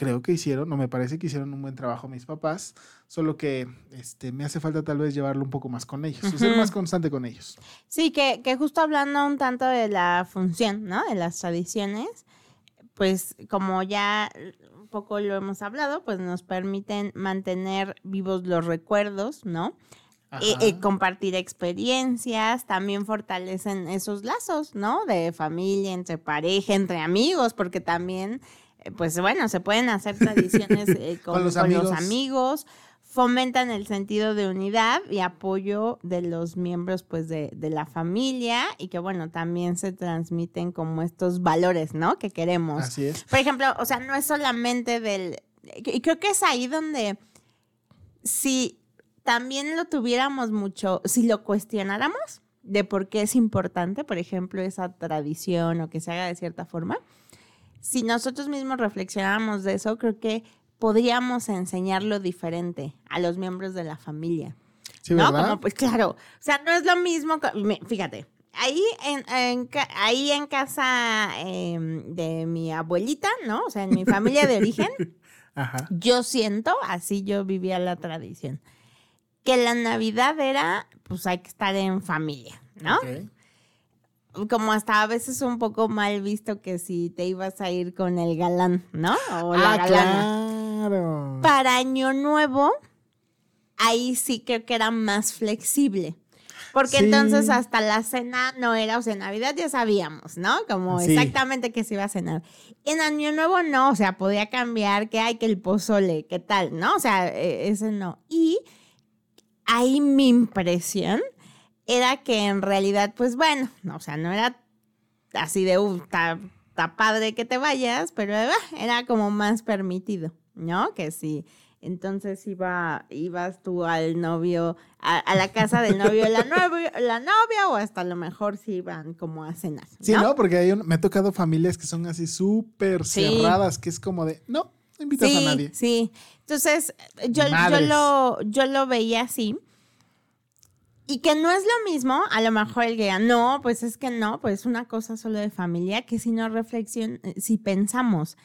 Creo que hicieron, no me parece que hicieron un buen trabajo mis papás, solo que este, me hace falta tal vez llevarlo un poco más con ellos, o ser más constante con ellos. Sí, que, que justo hablando un tanto de la función, ¿no? De las tradiciones, pues como ya un poco lo hemos hablado, pues nos permiten mantener vivos los recuerdos, ¿no? Eh, eh, compartir experiencias, también fortalecen esos lazos, ¿no? De familia, entre pareja, entre amigos, porque también, pues bueno, se pueden hacer tradiciones eh, con, Con los con los amigos. amigos, fomentan el sentido de unidad y apoyo de los miembros, pues, de, de la familia y que, bueno, también se transmiten como estos valores, ¿no? Que queremos. Así es. Por ejemplo, o sea, no es solamente del... Y creo que es ahí donde si también lo tuviéramos mucho, si lo cuestionáramos de por qué es importante, por ejemplo, esa tradición o que se haga de cierta forma, si nosotros mismos reflexionáramos de eso, creo que podríamos enseñarlo diferente a los miembros de la familia. Sí, ¿no? ¿verdad? Como, pues claro, o sea, no es lo mismo, fíjate, ahí en, ahí en casa em, de mi abuelita, ¿no? O sea, en mi familia de origen, Ajá. yo siento, así yo vivía la tradición, que la Navidad era, pues hay que estar en familia, ¿no? Ok. Como hasta a veces un poco mal visto que si te ibas a ir con el galán, ¿no? O la Ah, galana. claro. Para Año Nuevo, ahí sí creo que era más flexible. Porque Sí. entonces hasta la cena no era, o sea, en Navidad ya sabíamos, ¿no? Como Sí. exactamente que se iba a cenar. En Año Nuevo no, o sea, podía cambiar que hay que el pozole, qué tal, ¿no? O sea, eh, ese no. Y ahí mi impresión era que en realidad, pues bueno, no, o sea, no era así de, uh, está padre que te vayas, pero ah, era como más permitido, ¿no? Que si entonces iba, ibas tú al novio, a, a la casa del novio la, novio, la novia, o hasta a lo mejor si iban como a cenar. Sí, ¿no? Porque hay un- me ha tocado familias que son así súper Sí. cerradas, que es como de, no, no invitas sí, a nadie. Sí, entonces yo, yo, lo, yo lo veía así. Y que no es lo mismo, a lo mejor el que diga, no, pues es que no, pues una cosa solo de familia, que si no reflexión, eh, si pensamos,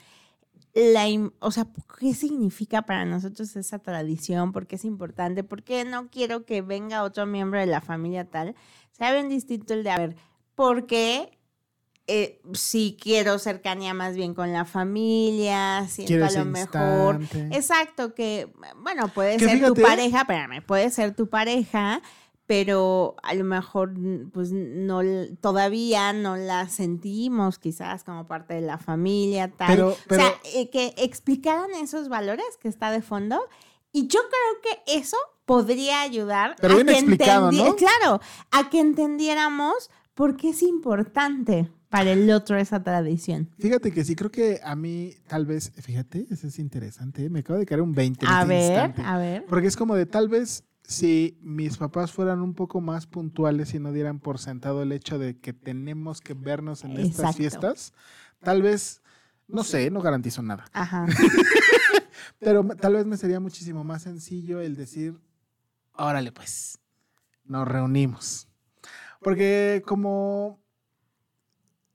la, o sea, ¿qué significa para nosotros esa tradición? ¿Por qué es importante? ¿Por qué no quiero que venga otro miembro de la familia tal? Sea bien distinto el de, a ver, ¿por qué eh, si quiero cercanía más bien con la familia, siento a lo mejor. instante. Exacto, que, bueno, puede Que ser fíjate- tu pareja, espérame, puede ser tu pareja, pero a lo mejor, pues, no, todavía no la sentimos quizás como parte de la familia, tal. Pero- pero- o sea, eh, que explicaran esos valores que está de fondo. Y yo creo que eso podría ayudar Pero a bien que explicado, ¿no? Claro, a que entendiéramos por qué es importante para el otro esa tradición. Fíjate que sí, creo que a mí tal vez, fíjate, eso es interesante, me acabo de caer un 20 en A este ver, instante. a ver. Porque es como de tal vez si mis papás fueran un poco más puntuales y no dieran por sentado el hecho de que tenemos que vernos en estas fiestas, tal vez, no sé, no garantizo nada, Ajá. pero tal vez me sería muchísimo más sencillo el decir, órale pues, nos reunimos. Porque como,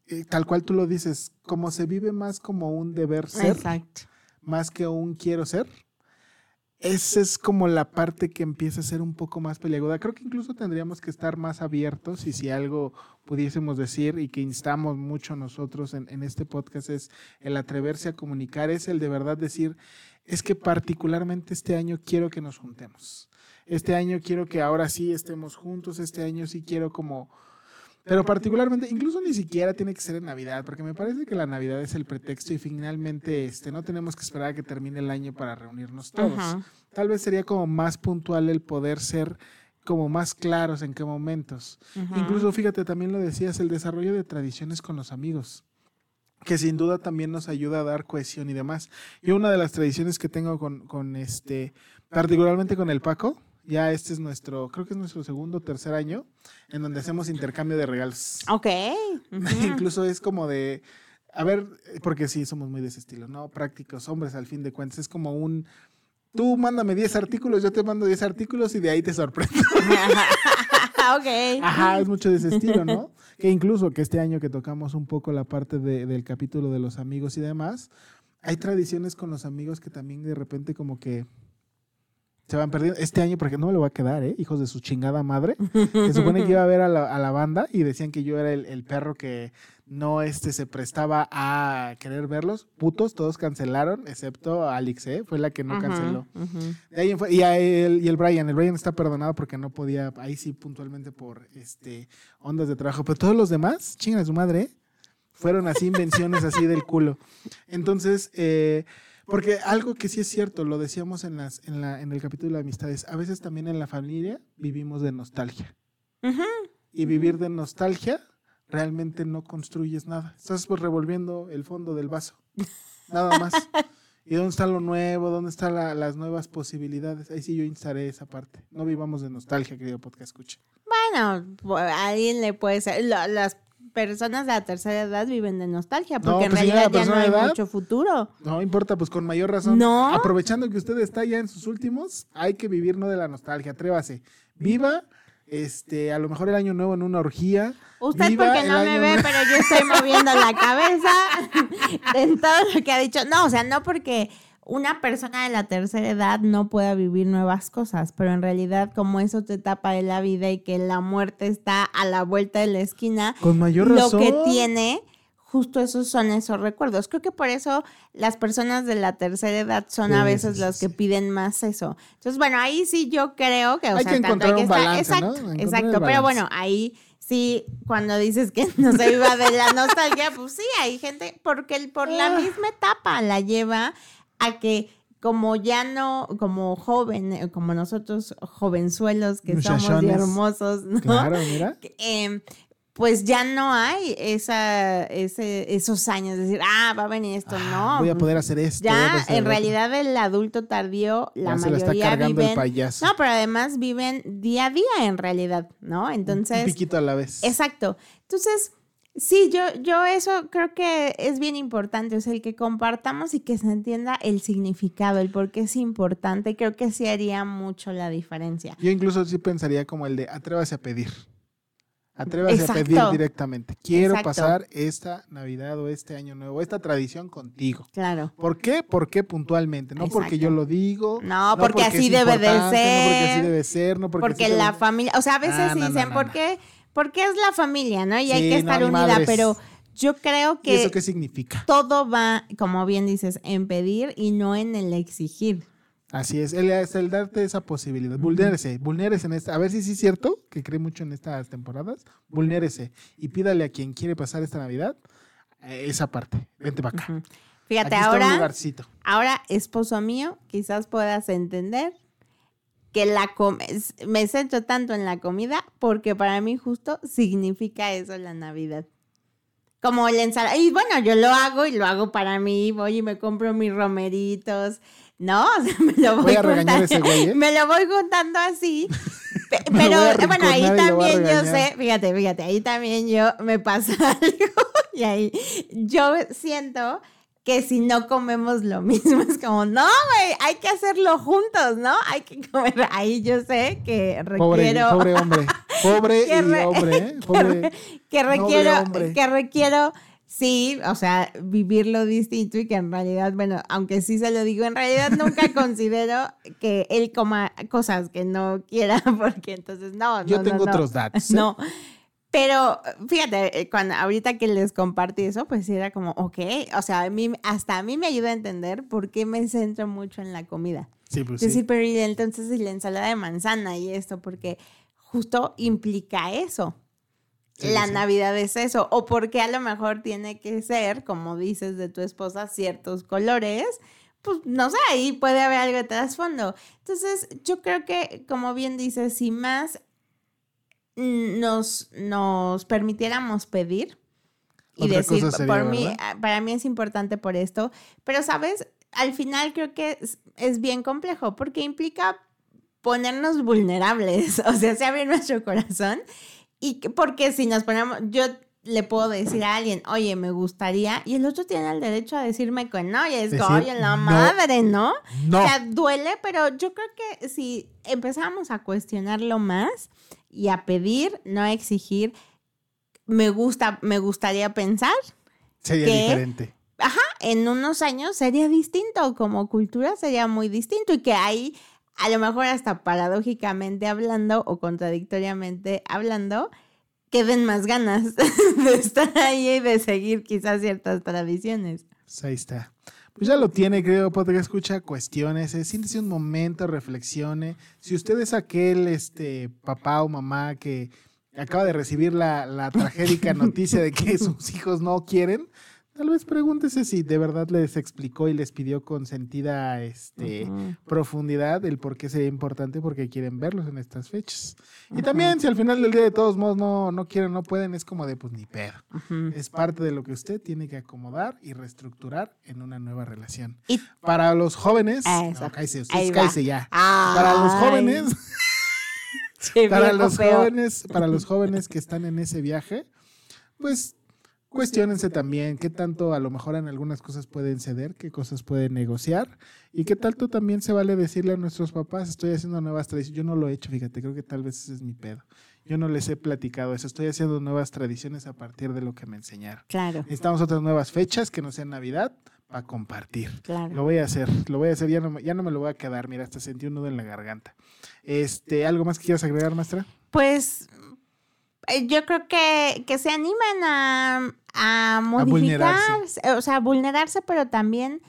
eh, tal cual tú lo dices, como se vive más como un deber ser, Exacto. más que un quiero ser. Esa es como la parte que empieza a ser un poco más peliaguda. Creo que incluso tendríamos que estar más abiertos y si algo pudiésemos decir y que instamos mucho nosotros en, en este podcast es el atreverse a comunicar, es el de verdad decir, es que particularmente este año quiero que nos juntemos. Este año quiero que ahora sí estemos juntos, este año sí quiero como... Pero particularmente, incluso ni siquiera tiene que ser en Navidad, porque me parece que la Navidad es el pretexto y finalmente este, no tenemos que esperar a que termine el año para reunirnos todos. Ajá. Tal vez sería como más puntual el poder ser como más claros en qué momentos. Incluso, fíjate, también lo decías, el desarrollo de tradiciones con los amigos, que sin duda también nos ayuda a dar cohesión y demás. Y una de las tradiciones que tengo con, con este, particularmente con el Paco, ya este es nuestro, creo que es nuestro segundo o tercer año, en donde hacemos intercambio de regalos. Ok. ujú. Incluso es como de, a ver, porque sí, somos muy de ese estilo, ¿no? Prácticos, hombres, al fin de cuentas, es como un, tú mándame 10 artículos, yo te mando 10 artículos y de ahí te sorprendo. ok. Ajá, es mucho de ese estilo, ¿no? Que incluso que este año que tocamos un poco la parte de- del capítulo de los amigos y demás, hay tradiciones con los amigos que también de repente como que se van perdiendo. Este año, porque no me lo va a quedar, ¿eh? Hijos de su chingada madre. Se supone que iba a ver a la, a la banda y decían que yo era el, el perro que no este, se prestaba a querer verlos. Putos, todos cancelaron, excepto Alex, ¿eh? Fue la que no canceló. ujú. De ahí fue- y, a él- y el Brian, el Brian está perdonado porque no podía, ahí sí puntualmente por este ondas de trabajo, pero todos los demás, chingan a su madre, ¿eh? fueron así invenciones así del culo. Entonces, eh, porque algo que sí es cierto, lo decíamos en, las, en, la, en el capítulo de amistades, a veces también en la familia vivimos de nostalgia. Y vivir de nostalgia realmente no construyes nada. Estás pues revolviendo el fondo del vaso. Nada más. ¿Y dónde está lo nuevo? ¿Dónde están la- las nuevas posibilidades? Ahí sí yo instaré esa parte. No vivamos de nostalgia, querido podcast escucha. Bueno, a alguien le puede ser. la- las personas de la tercera edad viven de nostalgia, No, porque en pues, realidad ya no hay edad. mucho futuro. No importa, pues con mayor razón. No. Aprovechando que usted está ya en sus últimos, hay que vivir no de la nostalgia. Atrévase. Viva, este, a lo mejor el año nuevo en una orgía. Usted Viva porque no me ve, nuevo- pero yo estoy moviendo la cabeza en todo lo que ha dicho. No, o sea, no porque una persona de la tercera edad no pueda vivir nuevas cosas, pero en realidad como es otra etapa de la vida y que la muerte está a la vuelta de la esquina, Con mayor lo razón. que tiene justo esos son esos recuerdos. Creo que por eso las personas de la tercera edad son a veces sí, las sí. que piden más eso. Entonces, bueno, ahí sí yo creo que, o Hay sea, que tanto encontrar un balance, exacto, exacto, pero bueno, ahí sí cuando dices que no se viva de la nostalgia, pues sí, hay gente porque el- por la Ah. misma etapa la lleva a que como ya no, como joven, eh, como nosotros jovenzuelos que somos y hermosos, ¿no? Claro, mira. em, pues ya no hay esa, ese, esos años de decir, ah, va a venir esto, no. Voy a poder hacer esto. Ya, hacer en realidad el adulto tardío, la Ya se lo está mayoría cargando el viven... payaso. No, pero además viven día a día en realidad, ¿no? Un Entonces, piquito a la vez. exacto. Entonces, sí, yo, yo eso creo que es bien importante, o sea, el que compartamos y que se entienda el significado, el por qué es importante, creo que sí haría mucho la diferencia. Yo incluso sí pensaría como el de atrévase a pedir. Atrévase a pedir directamente. Quiero Exacto. pasar esta Navidad o este año nuevo, esta tradición contigo. Claro. ¿Por qué? ¿Por qué puntualmente? No porque yo lo digo. No, porque así debe de importante, No porque así ser. debe ser, no porque, Porque, la debe- familia, o sea, a veces Ah, no, dicen, ¿por qué? Porque es la familia, ¿no? Y hay que estar ni unida, pero yo creo ¿Y que eso qué significa? todo va, como bien dices, en pedir y no en el exigir. Así es, el, es el darte esa posibilidad. Vulnérese, vulnérese en esta. A ver si sí es cierto, que cree mucho en estas temporadas. Vulnérese y pídale a quien quiere pasar esta Navidad eh, esa parte. Vente para acá. Fíjate, Aquí está un ahora, ahora, esposo mío, quizás puedas entender que la com- es- me centro tanto en la comida porque para mí justo significa eso la Navidad. Como la ensalada. Y bueno, yo lo hago y lo hago para mí. Voy y me compro mis romeritos. No, o sea, me lo voy, Voy a regañar juntando- ese güey, ¿eh? Me lo voy contando así. Pero bueno, ahí también yo sé, fíjate, fíjate, ahí también yo me pasa algo y ahí yo siento que si no comemos lo mismo es como, no, güey, hay que hacerlo juntos, ¿no? Hay que comer. Ahí yo sé que requiero pobre hombre. Pobre Que y hombre, ¿eh? Pobre. que requiero, hombre. que requiero, sí, o sea, vivirlo distinto y que en realidad, bueno, aunque sí se lo digo, en realidad nunca considero que él coma cosas que no quiera, porque entonces no, Yo no, tengo no. otros datos. ¿eh? No. Pero fíjate, eh, cuando ahorita que les compartí eso, pues era como, ok, o sea, a mí, hasta a mí me ayuda a entender por qué me centro mucho en la comida. Sí, pues Es sí. decir, pero y entonces y la ensalada de manzana y esto, porque justo implica eso. Sí, la sí. Navidad es eso. O porque a lo mejor tiene que ser, como dices de tu esposa, ciertos colores. Pues no sé, ahí puede haber algo de trasfondo. Entonces, yo creo que, como bien dices, si más nos, nos permitiéramos pedir y Otra decir, cosa sería, por mí, ¿verdad? ah, para mí es importante por esto, pero sabes, al final creo que es, es bien complejo porque implica ponernos vulnerables, o sea, se abre nuestro corazón y que- porque si nos ponemos, yo le puedo decir a alguien, oye, me gustaría, y el otro tiene el derecho a decirme que no, y es Decir, oye, la no. madre, ¿no? No. O sea, duele, pero yo creo que si empezamos a cuestionarlo más y a pedir, no a exigir, me gusta, me gustaría pensar Sería ¿qué? diferente. en unos años sería distinto, como cultura sería muy distinto y que ahí, a lo mejor hasta paradójicamente hablando o contradictoriamente hablando, queden más ganas de estar ahí y de seguir quizás ciertas tradiciones. Pues ahí está. Pues ya lo tiene, creo, podcast escucha, cuestiones, siéntese un momento, reflexione. Si usted es aquel este papá o mamá que acaba de recibir la, la tragédica noticia de que sus hijos no quieren, tal vez pregúntese si de verdad les explicó y les pidió con sentida este, Ujú. profundidad el por qué sería importante porque quieren verlos en estas fechas. Y también si al final del día de todos modos no, no quieren, no pueden, es como de pues ni pedo. Ujú. Es parte de lo que usted tiene que acomodar y reestructurar en una nueva relación. Y- Para los jóvenes, Eso. no, cállese, usted cállese ya. Para los Ay, jóvenes, para los feo. jóvenes, para los jóvenes que están en ese viaje, pues cuestionense también qué tanto a lo mejor en algunas cosas pueden ceder, qué cosas pueden negociar y qué tanto también se vale decirle a nuestros papás, estoy haciendo nuevas tradiciones. Yo no lo he hecho, fíjate, creo que tal vez ese es mi pedo. Yo no les he platicado eso, estoy haciendo nuevas tradiciones a partir de lo que me enseñaron. Claro, Necesitamos otras nuevas fechas que no sean Navidad para compartir. Lo claro. voy a hacer, lo voy a hacer, ya no, ya no me lo voy a quedar, mira, hasta sentí un nudo en la garganta. Este, ¿algo más que quieras agregar, maestra? Pues yo creo que, que se animan a, a modificar, o sea, a vulnerarse, pero también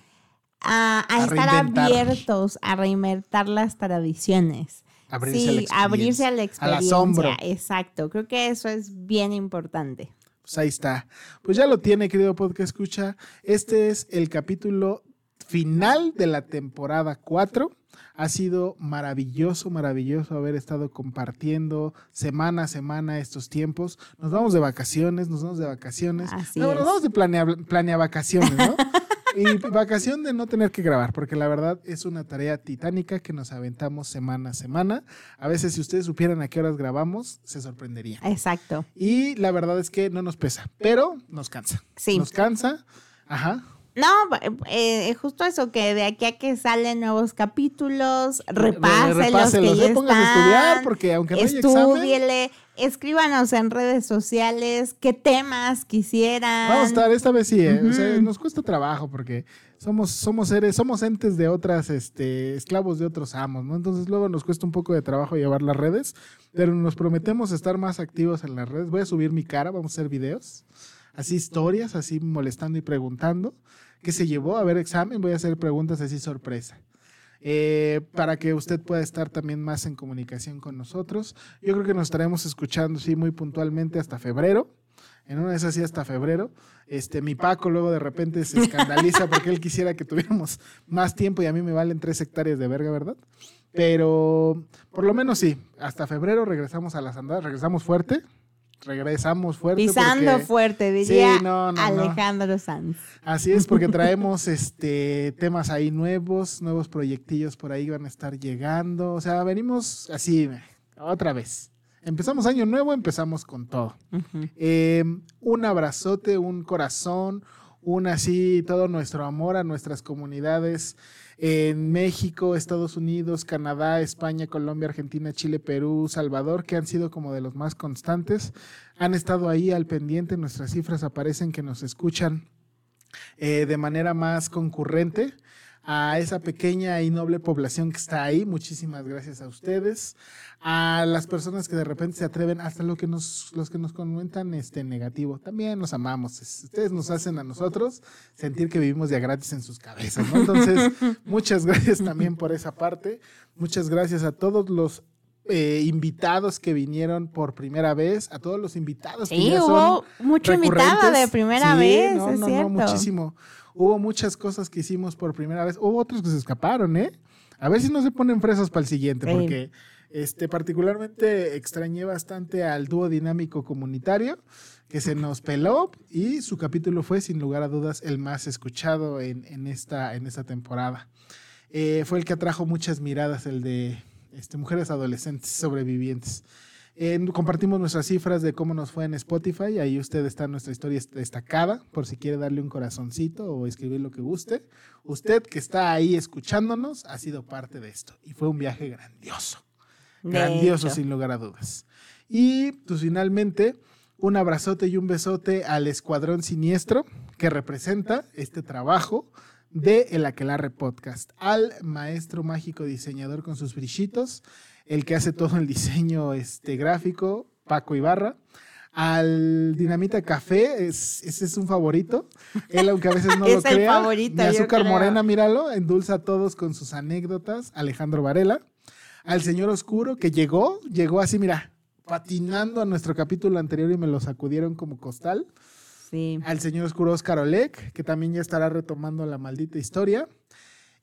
a, a A estar abiertos a reinventar las tradiciones. Abrirse a sí, abrirse a la experiencia, al asombro. Exacto, creo que eso es bien importante. Pues ahí está. Pues ya lo tiene, querido podcast escucha. Este es el capítulo final de la temporada 4. Ha sido maravilloso, maravilloso haber estado compartiendo semana a semana estos tiempos. Nos vamos de vacaciones, nos vamos de vacaciones. Así no, es. nos vamos de planea, planea vacaciones, ¿no? y vacación de no tener que grabar, porque la verdad es una tarea titánica que nos aventamos semana a semana. A veces, si ustedes supieran a qué horas grabamos, se sorprenderían. Exacto. Y la verdad es que no nos pesa, pero nos cansa. Sí. Nos cansa. Ajá. No, eh, justo eso, que de aquí a que salen nuevos capítulos, Re- repáselos, que repáselos, ya eh, pónganse a están, estudiar, porque aunque no haya examen, escríbanos en redes sociales qué temas quisieran. vamos a estar, esta vez sí, eh, o sea, nos cuesta trabajo porque somos, somos seres, somos entes de otras, este, esclavos de otros amos, ¿no? Entonces luego nos cuesta un poco de trabajo llevar las redes, pero nos prometemos estar más activos en las redes. Voy a subir mi cara, vamos a hacer videos, así historias, así molestando y preguntando. ¿Qué se llevó? A ver, examen, voy a hacer preguntas así sorpresa. Eh, para que usted pueda estar también más en comunicación con nosotros. Yo creo que nos estaremos escuchando, sí, muy puntualmente hasta febrero. En una de esas sí hasta febrero. Este, mi Paco luego de repente se escandaliza porque él quisiera que tuviéramos más tiempo y a mí me valen tres hectáreas de verga, ¿verdad? Pero por lo menos sí, hasta febrero regresamos a las andadas, regresamos fuerte. Regresamos fuerte. Pisando porque- fuerte, diría Sí, no, no, no. Alejandro Sanz. Así es, porque traemos este temas ahí nuevos, nuevos proyectillos por ahí van a estar llegando. O sea, venimos así, otra vez. Empezamos año nuevo, empezamos con todo. Eh, un abrazote, un corazón, un así, todo nuestro amor a nuestras comunidades en México, Estados Unidos, Canadá, España, Colombia, Argentina, Chile, Perú, Salvador, que han sido como de los más constantes. Han estado ahí al pendiente, nuestras cifras aparecen que nos escuchan eh, de manera más concurrente a esa pequeña y noble población que está ahí. Muchísimas gracias a ustedes. A las personas que de repente se atreven, hasta lo que nos, los que nos comentan este negativo, también los amamos. Es- Ustedes nos hacen a nosotros sentir que vivimos ya gratis en sus cabezas. ¿no? Entonces, muchas gracias también por esa parte. Muchas gracias a todos los eh, invitados que vinieron por primera vez, a todos los invitados que Sí, ya son hubo mucho invitado de primera Sí, vez, no, es no, cierto. No, muchísimo. Hubo muchas cosas que hicimos por primera vez. Hubo otros que se escaparon, ¿eh? A ver si no se ponen fresas para el siguiente, porque este, particularmente extrañé bastante al dúo dinámico comunitario que se nos peló y su capítulo fue sin lugar a dudas el más escuchado en, en esta, en esta temporada. Eh, fue el que atrajo muchas miradas, el de este, mujeres adolescentes sobrevivientes. Eh, compartimos nuestras cifras de cómo nos fue en Spotify. Ahí usted está nuestra historia destacada, por si quiere darle un corazoncito o escribir lo que guste. Usted que está ahí escuchándonos ha sido parte de esto y fue un viaje grandioso. De Grandioso, hecho. sin lugar a dudas. Y pues finalmente, un abrazote y un besote al Escuadrón Siniestro que representa este trabajo de El Aquelarre Podcast, al maestro mágico diseñador con sus brillitos, el que hace todo el diseño este, gráfico, Paco Ibarra, al Dinamita Café, es- ese es un favorito. Él, aunque a veces no lo Es el crea, favorito, mi azúcar morena, míralo, endulza a todos con sus anécdotas. Alejandro Varela, al señor Oscuro, que llegó, llegó así, mira, patinando a nuestro capítulo anterior y me lo sacudieron como costal. Sí. Al señor Oscuro Oscar Olek, que también ya estará retomando la maldita historia.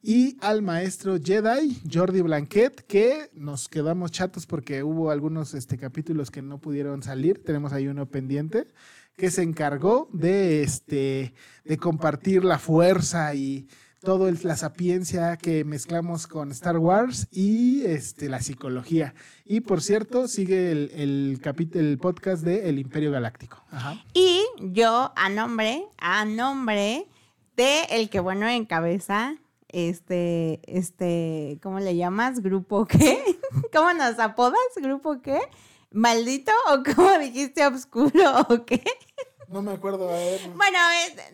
Y al maestro Jedi, Jordi Blanquet, que nos quedamos chatos porque hubo algunos este, capítulos que no pudieron salir. Tenemos ahí uno pendiente, que se encargó de, este, de compartir la fuerza y todo el- la sapiencia que mezclamos con Star Wars y este, la psicología. Y por cierto, sigue el, el, podcast de El Imperio Galáctico. Y yo, a nombre, a nombre de el que bueno encabeza, este, este, ¿cómo le llamas? ¿Grupo qué? ¿Cómo nos apodas? ¿Grupo qué? ¿Maldito o cómo dijiste obscuro o qué? No me acuerdo, a ver. Bueno,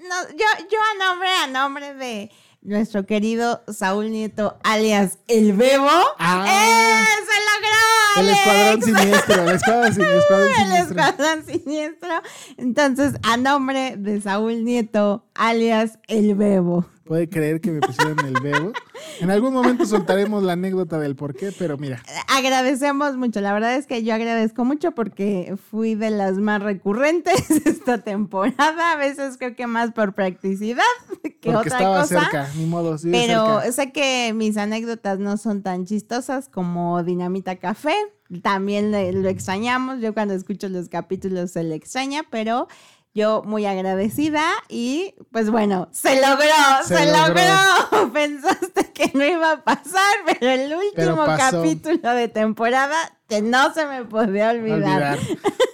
no, yo, yo a nombre, a nombre de nuestro querido Saúl Nieto, alias El Bebo. Ah. ¡Eh! ¡Se logró! El escuadrón siniestro, el escuadrón, el escuadrón El siniestro. escuadrón siniestro. Entonces, a nombre de Saúl Nieto, alias El Bebo. Puede creer que me pusieron el bebo. En algún momento soltaremos la anécdota del por qué, pero mira. Agradecemos mucho. La verdad es que yo agradezco mucho porque fui de las más recurrentes esta temporada. A veces creo que más por practicidad que Porque otra estaba cosa. cerca, ni modo. vive Pero cerca. sé que mis anécdotas no son tan chistosas como Dinamita Café. También le- lo extrañamos. Yo cuando escucho los capítulos se le extraña, pero yo muy agradecida y pues bueno, se logró, Se se, logró. logró. Pensaste que no iba a pasar, pero el último capítulo de temporada que no se me podía olvidar. olvidar.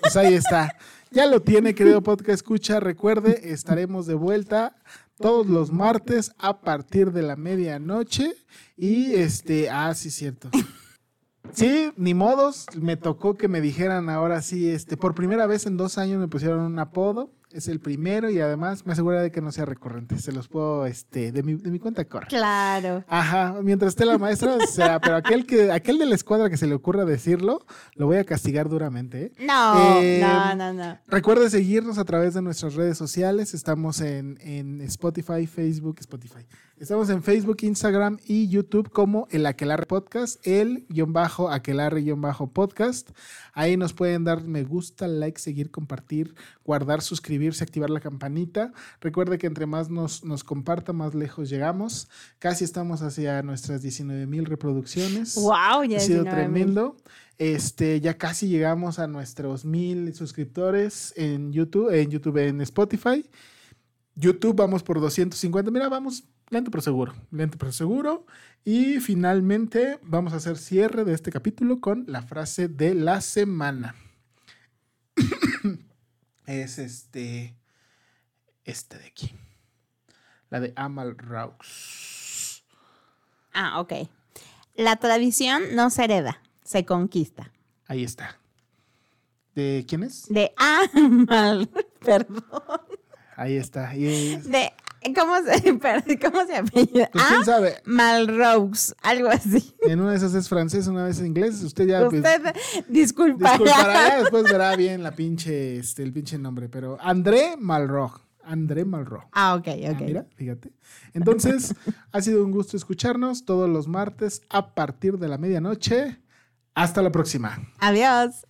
Pues ahí está. Ya lo tiene, querido podcast escucha. Recuerde, estaremos de vuelta todos los martes a partir de la medianoche. Y este, ah, sí, cierto. Sí, ni modos, me tocó que me dijeran ahora sí, este, por primera vez en dos años me pusieron un apodo, es el primero y además me asegura de que no sea recurrente, se los puedo, este, de mi, de mi cuenta corre. Claro. Ajá, mientras esté la maestra, o sea, pero aquel que, aquel de la escuadra que se le ocurra decirlo, lo voy a castigar duramente, ¿eh? No, Eh, no, no, no. Recuerde seguirnos a través de nuestras redes sociales. Estamos en, en Spotify, Facebook, Spotify. Estamos en Facebook, Instagram y YouTube como el Aquelarre Podcast, el guion bajo Aquelarre guion bajo podcast. Ahí nos pueden dar me gusta, like, seguir, compartir, guardar, suscribirse, activar la campanita. Recuerde que entre más nos, nos comparta, más lejos llegamos. Casi estamos hacia nuestras 19 mil reproducciones Wow, ya ha sido 19,000. tremendo. Este, ya casi llegamos a nuestros mil suscriptores en YouTube, en YouTube, en Spotify. YouTube vamos por 250. Mira, vamos lento pero seguro, lento pero seguro. Y finalmente vamos a hacer cierre de este capítulo con la frase de la semana. es este, este de aquí, la de Amal Raux. Ah, ok. La tradición no se hereda, se conquista. Ahí está. ¿De quién es? De Amal, perdón. Ahí está. Y es- De, ¿cómo se, ¿cómo se apellida? pues, quién sabe. Malraux, algo así. En una de esas es francés, una vez es inglés. Usted ya pues, Usted disculpará. disculpará, después verá bien la pinche, este, el pinche nombre. Pero André Malraux. André Malraux. Ah, ok, Ah, ok. mira, fíjate. Entonces, ha sido un gusto escucharnos todos los martes a partir de la medianoche. Hasta la próxima. Adiós.